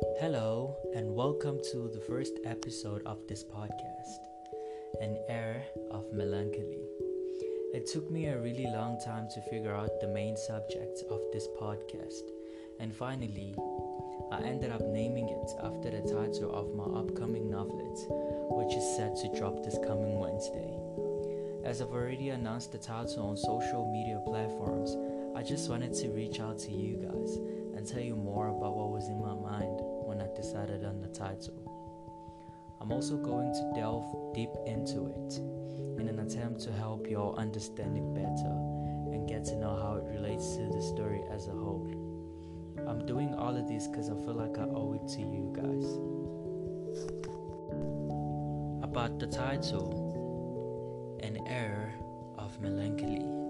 Hello, and welcome to the first episode of this podcast An Air of Melancholy. It took me a really long time to figure out the main subject of this podcast, and finally, I ended up naming it after the title of my upcoming novelet, which is set to drop this coming Wednesday. As I've already announced the title on social media platforms, I just wanted to reach out to you guys and tell you more about what was in title. I'm also going to delve deep into it in an attempt to help you all understand it better and get to know how it relates to the story as a whole. I'm doing all of this because I feel like I owe it to you guys. About the title An Air of Melancholy.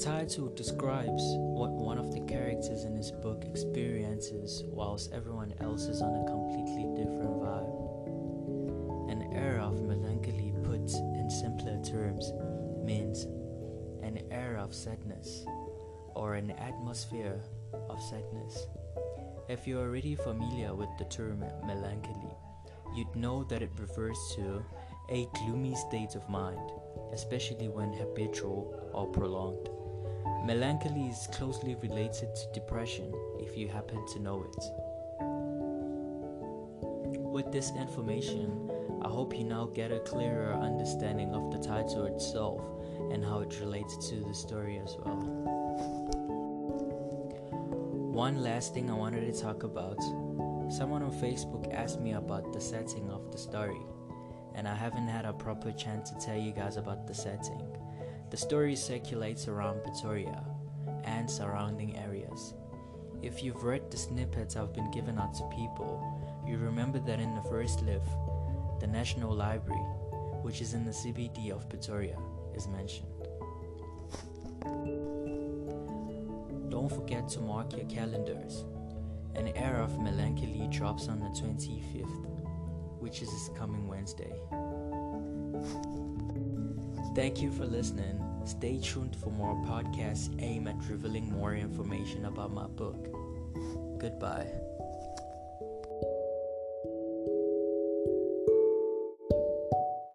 Title describes what one of the characters in this book experiences whilst everyone else is on a completely different vibe. An air of melancholy, put in simpler terms, means an air of sadness or an atmosphere of sadness. If you're already familiar with the term melancholy, you'd know that it refers to a gloomy state of mind, especially when habitual or prolonged. Melancholy is closely related to depression if you happen to know it. With this information, I hope you now get a clearer understanding of the title itself and how it relates to the story as well. One last thing I wanted to talk about someone on Facebook asked me about the setting of the story, and I haven't had a proper chance to tell you guys about the setting. The story circulates around Pretoria and surrounding areas. If you've read the snippets I've been giving out to people, you remember that in the first lift, the National Library, which is in the CBD of Pretoria, is mentioned. Don't forget to mark your calendars. An air of melancholy drops on the 25th, which is this coming Wednesday. Thank you for listening. Stay tuned for more podcasts aimed at revealing more information about my book. Goodbye.